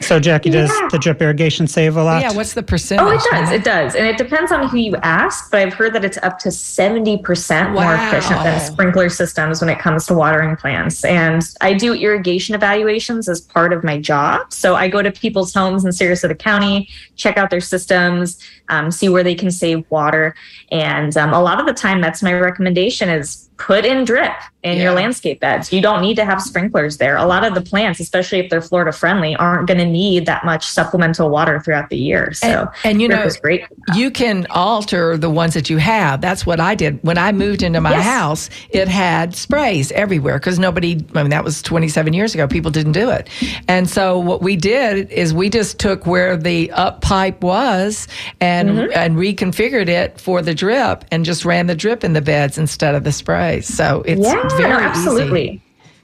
So, Jackie, does Yeah. the drip irrigation save a lot? Yeah, what's the percentage? Oh, it does. It does. And it depends on who you ask, but I've heard that it's up to 70% more Wow. efficient than sprinkler systems when it comes to watering plants. And I do irrigation evaluations as part of my job. So I go to people's homes in Sarasota County, check out their systems, um, see where they can save water. And um, a lot of the time, that's my recommendation is put in drip in your landscape beds. You don't need to have sprinklers there. A lot of the plants, especially if they're Florida friendly, aren't going to need that much supplemental water throughout the year. So And- and you know, great. you can alter the ones that you have. That's what I did when I moved into my Yes. house. It had sprays everywhere because nobody. I mean, that was 27 years ago. People didn't do it, and so what we did is we just took where the up pipe was and Mm-hmm. and reconfigured it for the drip and just ran the drip in the beds instead of the sprays. So it's yeah, very no, easy.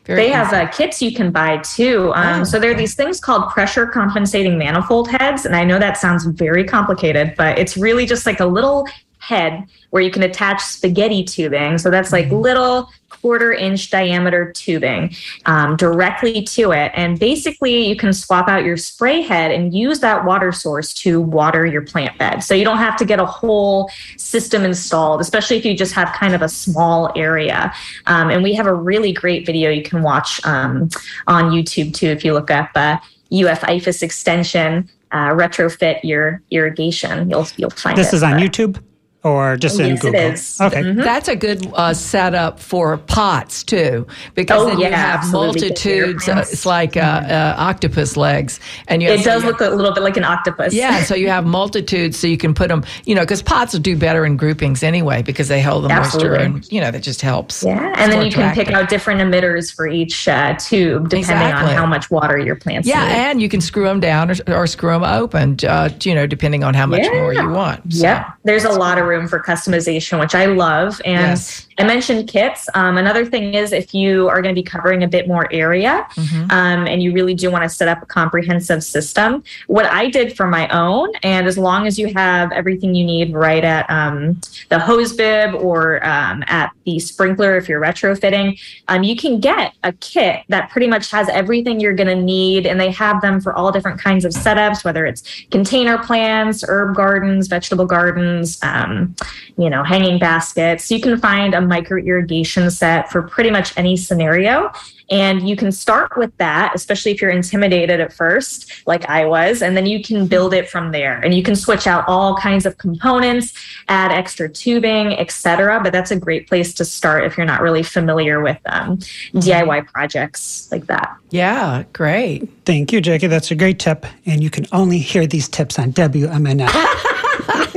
Very they have uh, kits you can buy too. Um, Oh, so there are these things called pressure compensating manifold heads, and I know that sounds very complicated, but it's really just like a little head where you can attach spaghetti tubing. So that's like little quarter inch diameter tubing um, directly to it, and basically you can swap out your spray head and use that water source to water your plant bed. So you don't have to get a whole system installed, especially if you just have kind of a small area. Um, and we have a really great video you can watch um, on YouTube too if you look up uh, UF IFAS extension uh, retrofit your irrigation. You'll you'll find This it, is on but- YouTube or just Oh, in yes, it Google? is. Okay. That's a good uh, setup for pots too, because Oh, then you have absolutely. multitudes. Uh, it's like uh, uh, octopus legs, and you It so does look a little bit like an octopus. Yeah, so you have multitudes, so you can put them. You know, because pots will do better in groupings anyway because they hold the moisture, and you know that just helps. Yeah, and then you can pick attractive. out different emitters for each uh, tube depending Exactly. on how much water your plants Yeah, need. and you can screw them down or, or screw them open. Uh, you know, depending on how much Yeah. more you want. So, Yeah, there's a lot of room for customization, which I love. And Yes. I mentioned kits. Um, another thing is if you are going to be covering a bit more area Mm-hmm. um, and you really do want to set up a comprehensive system, what I did for my own, and as long as you have everything you need right at um, the hose bib or um, at the sprinkler if you're retrofitting, um, you can get a kit that pretty much has everything you're going to need. And they have them for all different kinds of setups, whether it's container plants, herb gardens, vegetable gardens, um, you know, hanging baskets. You can find a micro irrigation set for pretty much any scenario. And you can start with that, especially if you're intimidated at first, like I was, and then you can build it from there. And you can switch out all kinds of components, add extra tubing, etc. But that's a great place to start if you're not really familiar with um, DIY projects like that. yeah, great. Thank you, Jackie. That's a great tip. And you can only hear these tips on WMNF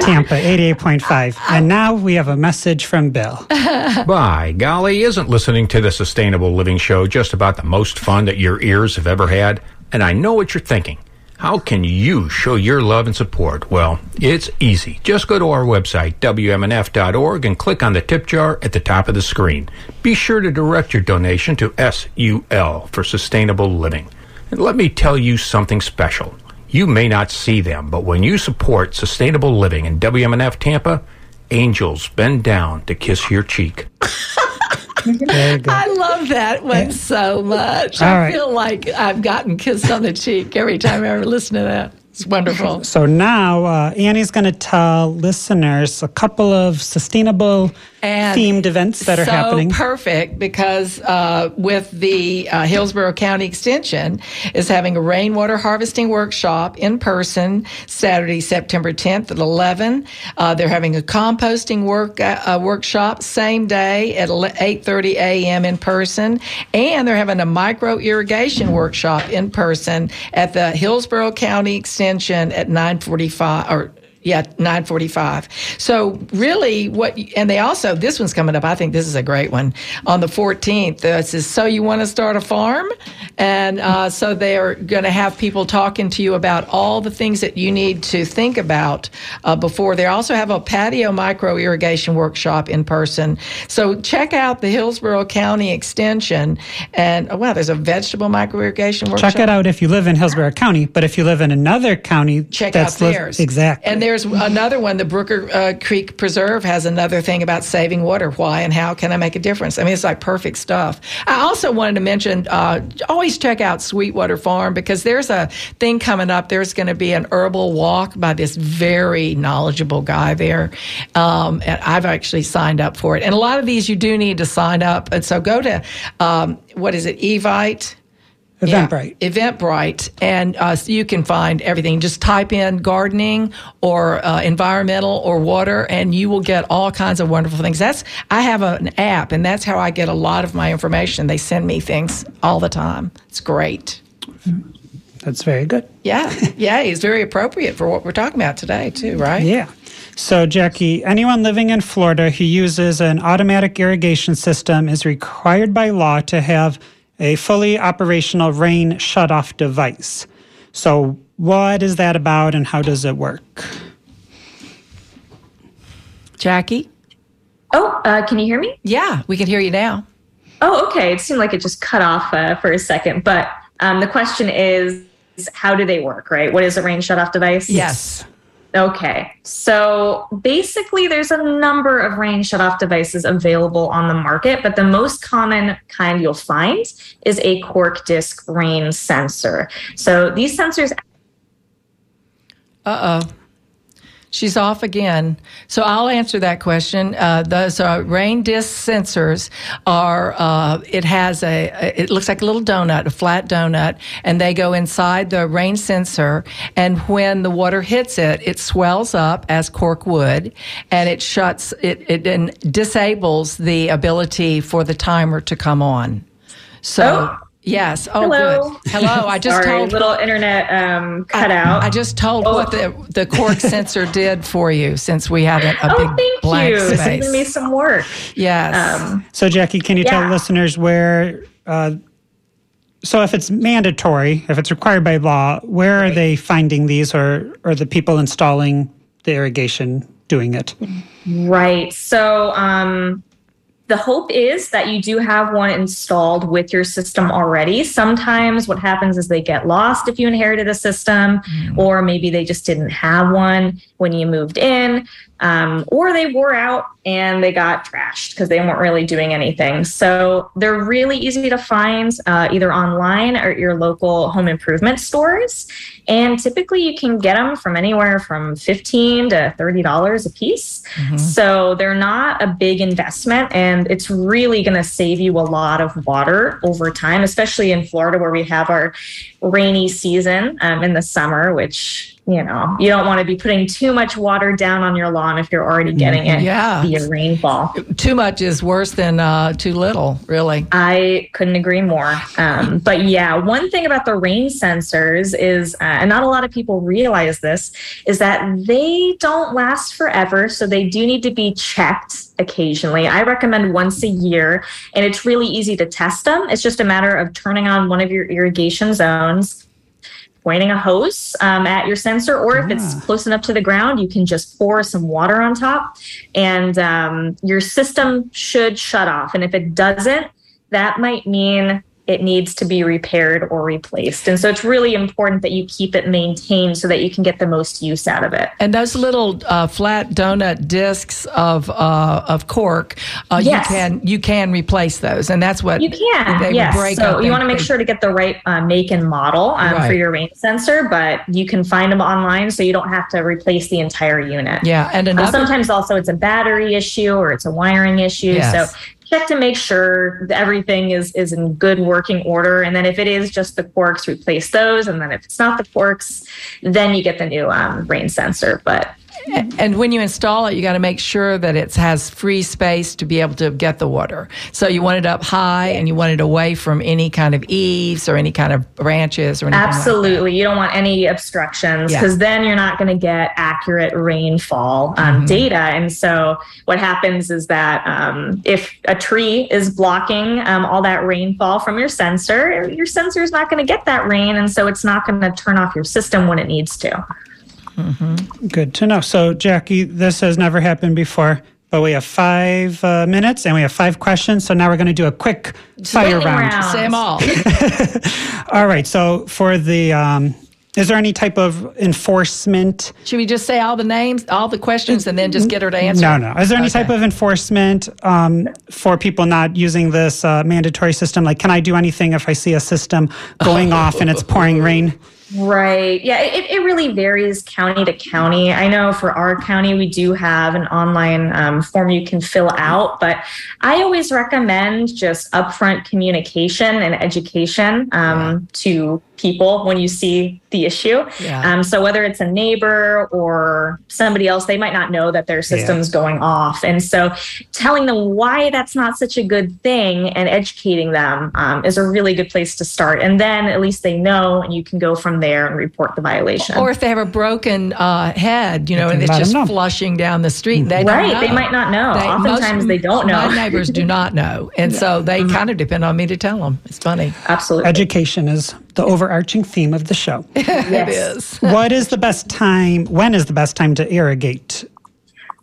Tampa 88.5. And now we have a message from Bill. By golly, isn't listening to the Sustainable Living Show just about the most fun that your ears have ever had? And I know what you're thinking. How can you show your love and support? Well, it's easy. Just go to our website, WMNF.org, and click on the tip jar at the top of the screen. Be sure to direct your donation to SUL for Sustainable Living. And let me tell you something special. You may not see them, but when you support sustainable living in WMNF Tampa, angels bend down to kiss your cheek. Very good. I love that one so much. All I right. feel like I've gotten kissed on the cheek every time I ever listen to that. It's wonderful. So now uh, Annie's going to tell listeners a couple of sustainable And themed events that are so happening. perfect because uh, with the uh, Hillsborough County Extension is having a rainwater harvesting workshop in person Saturday, September 10th at 11. Uh, they're having a composting work uh, uh, workshop same day at 8:30 a.m. in person, and they're having a micro irrigation workshop in person at the Hillsborough County Extension at 9:45 or yeah, 945. So really what, and they also, this one's coming up. I think this is a great one on the 14th. Uh, it says, so you want to start a farm? And uh, so they're going to have people talking to you about all the things that you need to think about uh, before. They also have a patio micro irrigation workshop in person. So check out the Hillsborough County Extension. And oh, wow, there's a vegetable micro irrigation workshop. Check it out if you live in Hillsborough County, but if you live in another county, check out li- theirs. exactly. And here's another one. The Brooker uh, Creek Preserve has another thing about saving water. Why and how can I make a difference? I mean, it's like perfect stuff. I also wanted to mention uh, always check out Sweetwater Farm because there's a thing coming up. There's going to be an herbal walk by this very knowledgeable guy there. Um, and I've actually signed up for it. And a lot of these you do need to sign up. And so go to, um, what is it, Evite? Eventbrite. Yeah, Eventbrite, and uh, so you can find everything. Just type in gardening or uh, environmental or water, and you will get all kinds of wonderful things. That's I have an app, and that's how I get a lot of my information. They send me things all the time. It's great. That's very good. Yeah, yeah, it's very appropriate for what we're talking about today, too. Right? Yeah. So, Jackie, anyone living in Florida who uses an automatic irrigation system is required by law to have a fully operational rain shutoff device. So, what is that about and how does it work? Jackie? Oh, uh, can you hear me? Yeah, we can hear you now. Oh, okay. It seemed like it just cut off uh, for a second. But um, the question is how do they work, right? What is a rain shutoff device? Yes. Okay. So basically, there's a number of rain shutoff devices available on the market, but the most common kind you'll find is a cork disc rain sensor. So these sensors. Uh oh. She's off again. So I'll answer that question. Uh, those are rain disc sensors are, uh, it has a, it looks like a little donut, a flat donut, and they go inside the rain sensor. And when the water hits it, it swells up as cork would and it shuts, it, it then disables the ability for the timer to come on. So. Oh. Yes. Oh, Hello. good. Hello. I just Sorry, told little internet um, cut I, out. I just told Oh. what the the cork sensor did for you since we had a, a oh, big thank blank you. space. Saving me some work. yes. Um, So, Jackie, can you tell listeners where? Uh, so, if it's mandatory, if it's required by law, where are they finding these, or or the people installing the irrigation doing it? Right. So um, the hope is that you do have one installed with your system already. Sometimes what happens is they get lost if you inherited a system, hmm. or maybe they just didn't have one when you moved in, um, or they wore out and they got trashed because they weren't really doing anything. So they're really easy to find uh, either online or at your local home improvement stores. And typically you can get them from anywhere from 15 to $30 a piece. So they're not a big investment and it's really going to save you a lot of water over time, especially in Florida where we have our rainy season um, in the summer, which you know you don't want to be putting too much water down on your lawn if you're already getting it Yeah. via rainfall. too much is worse than uh, too little, really. I couldn't agree more. Um, but yeah, one thing about the rain sensors is, uh, and not a lot of people realize this, is that they don't last forever. So they do need to be checked occasionally. I recommend once a year, and it's really easy to test them. It's just a matter of turning on one of your irrigation zones. Pointing a hose um, at your sensor, or if it's close enough to the ground, you can just pour some water on top, and um, your system should shut off. And if it doesn't, that might mean it needs to be repaired or replaced. And so it's really important that you keep it maintained so that you can get the most use out of it. And those little uh, flat donut discs of uh, of cork, uh, Yes. you can you can replace those, and that's what You can, They yes. break So you want to make sure to get the right uh, make and model um, Right. for your rain sensor, but you can find them online, so you don't have to replace the entire unit. Yeah, and Uh, another sometimes also it's a battery issue or it's a wiring issue. Yes. So check to make sure everything is is in good working order. And then if it is just the corks, replace those. And then if it's not the corks, then you get the new um, rain sensor. But And when you install it, you got to make sure that it has free space to be able to get the water. So you want it up high and you want it away from any kind of eaves or any kind of branches or anything. like absolutely, you don't want any obstructions Yeah. because then you're not going to get accurate rainfall um, Mm-hmm. data. And so what happens is that um, if a tree is blocking um, all that rainfall from your sensor, your sensor is not going to get that rain, and so it's not going to turn off your system when it needs to. Good to know. So, Jackie, this has never happened before, but we have five uh, minutes and we have five questions. So now we're going to do a quick fire round. round. Say them all. All right. So for the um, is there any type of enforcement? Should we just say all the names, all the questions, and then just get her to answer? No, no. Is there any Okay. type of enforcement um, for people not using this uh, mandatory system? Like, can I do anything if I see a system going off and it's pouring rain? Right. Yeah, it, it really varies county to county. I know for our county, we do have an online um, form you can fill out, but I always recommend just upfront communication and education um, to people when you see the issue. Yeah. Um, so whether it's a neighbor or somebody else, they might not know that their system's going off. And so telling them why that's not such a good thing and educating them um, is a really good place to start. And then at least they know and you can go from there and report the violation. Or if they have a broken uh, head, you know, and it's just know. flushing down the street, they Right, don't they might not know. Oftentimes they don't know. My neighbors do not know, and so they Mm-hmm. kind of depend on me to tell them. It's funny. Absolutely. Education is the overarching theme of the show. It is. what is the best time? When is the best time to irrigate?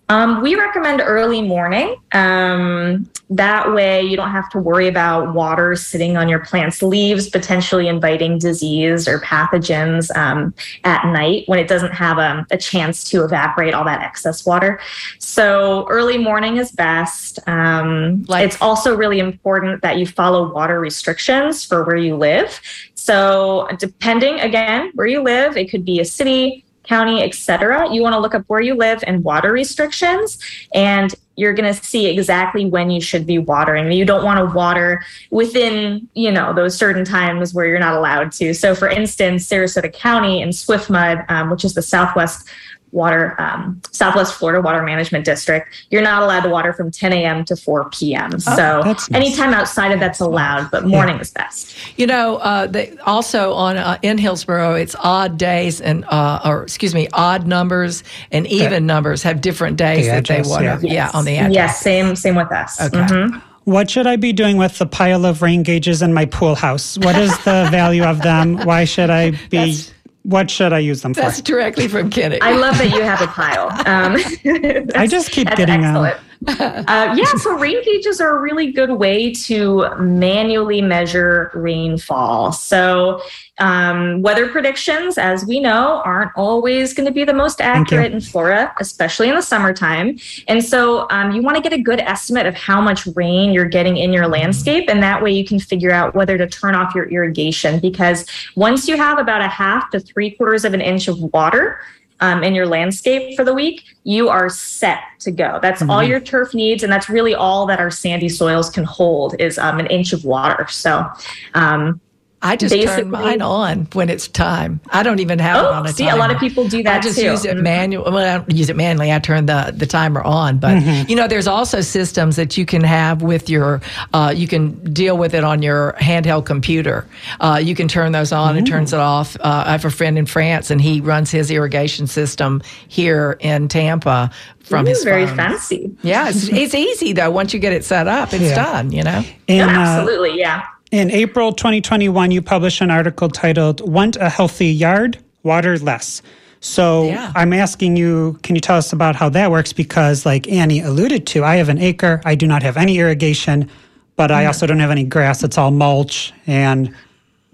Um, we recommend early morning. Um, that way, you don't have to worry about water sitting on your plant's leaves, potentially inviting disease or pathogens um, at night when it doesn't have a, a chance to evaporate all that excess water. So, early morning is best. Um, Like- it's also really important that you follow water restrictions for where you live. So, depending again where you live, it could be a city, county, etc. You want to look up where you live and water restrictions, and you're going to see exactly when you should be watering. You don't want to water within, you know, those certain times where you're not allowed to. So, for instance, Sarasota County and Swiftmud, um, which is the Southwest water um, southwest florida water management district you're not allowed to water from 10 a.m to 4 p.m so that's nice. anytime outside of that's allowed but morning is best You know, uh, they, also on uh, in Hillsborough, it's odd days and uh, or excuse me, odd numbers and even numbers have different days The that address, they water. yeah. Yeah. on the address. yes same same with us Okay. Mhm. What should I be doing with the pile of rain gauges in my pool house? What is the value of them? Why should I be? That's- what should I use them for? That's directly from Kenny. I love that you have a pile. Um, I just keep that's getting um, excellent. uh, yeah, so rain gauges are a really good way to manually measure rainfall. So, um, weather predictions, as we know, aren't always going to be the most accurate in Florida, especially in the summertime. And so, um, you want to get a good estimate of how much rain you're getting in your landscape. And that way, you can figure out whether to turn off your irrigation. Because once you have about a half to three quarters of an inch of water, um, in your landscape for the week, you are set to go. That's all your turf needs, and that's really all that our sandy soils can hold is um, an inch of water. So, um, I just turn mine on when it's time. I don't even have it Oh, on a see, a lot of people do that I just too. use it Mhm. manually. Well, I don't use it manually. I turn the, the timer on. But, you know, there's also systems that you can have with your, uh, you can deal with it on your handheld computer. Uh, you can turn those on and turns it off. Uh, I have a friend in France and he runs his irrigation system here in Tampa from Ooh, his very phone. fancy. Yeah, it's, it's easy though. Once you get it set up, it's Yeah. done, you know? In, No, uh, absolutely, yeah. In April 2021, you published an article titled "Want a Healthy Yard? Water Less." So Yeah. I'm asking you, can you tell us about how that works? Because, like Annie alluded to, I have an acre. I do not have any irrigation, but I also don't have any grass. It's all mulch, and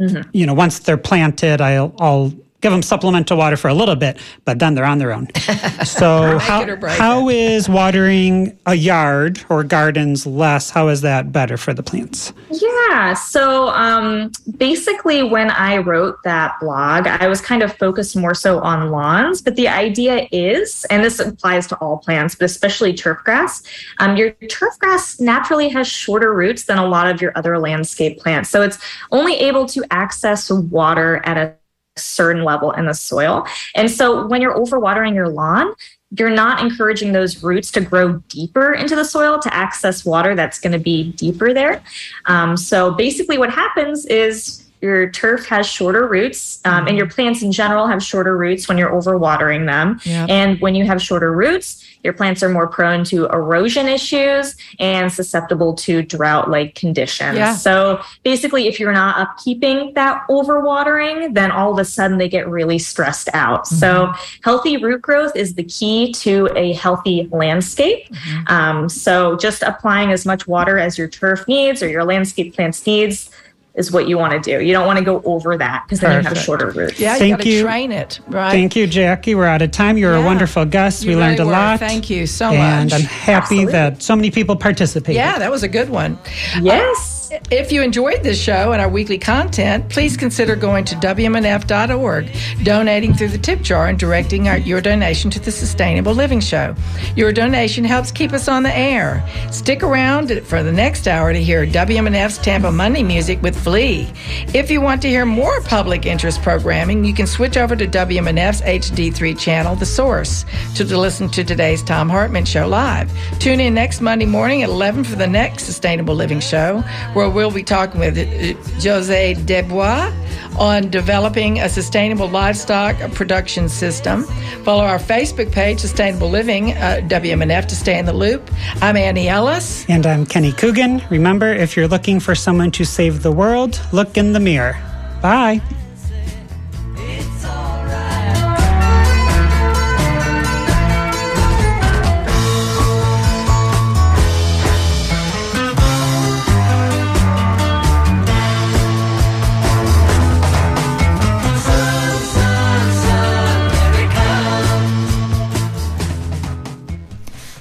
mm-hmm. you know, once they're planted, I'll, I'll give them supplemental water for a little bit, but then they're on their own. So how, it or break how is watering a yard or gardens less? How is that better for the plants? Yeah. So um, basically, when I wrote that blog, I was kind of focused more so on lawns. But the idea is, and this applies to all plants, but especially turf grass, um, your turf grass naturally has shorter roots than a lot of your other landscape plants. So it's only able to access water at a certain level in the soil. And so when you're overwatering your lawn, you're not encouraging those roots to grow deeper into the soil to access water that's going to be deeper there. Um, so basically, what happens is your turf has shorter roots, um, and your plants in general have shorter roots when you're overwatering them. Yep. And when you have shorter roots, your plants are more prone to erosion issues and susceptible to drought like conditions. Yeah. So basically, if you're not upkeeping that overwatering, then all of a sudden they get really stressed out. So healthy root growth is the key to a healthy landscape. Um, so just applying as much water as your turf needs or your landscape plants needs is what you want to do. You don't want to go over that because then you have a shorter roots. Yeah, Thank you got to you. train it, right? Thank you, Jackie. We're out of time. You're a wonderful guest. You we learned a were. lot. Thank you so And much. And I'm happy Absolutely. that so many people participated. Yeah, that was a good one. Yes. If you enjoyed this show and our weekly content, please consider going to WMNF.org, donating through the tip jar, and directing our, your donation to the Sustainable Living Show. Your donation helps keep us on the air. Stick around for the next hour to hear WMNF's Tampa Monday music with Flea. If you want to hear more public interest programming, you can switch over to WMNF's HD3 channel, The Source, to, listen to today's Thom Hartmann Show live. Tune in next Monday morning at 11 for the next Sustainable Living Show, we'll be talking with uh, Jose Debois on developing a sustainable livestock production system. Follow our Facebook page, Sustainable Living uh, WMNF, to stay in the loop. I'm Annie Ellis. And I'm Kenny Coogan. Remember, if you're looking for someone to save the world, look in the mirror. Bye.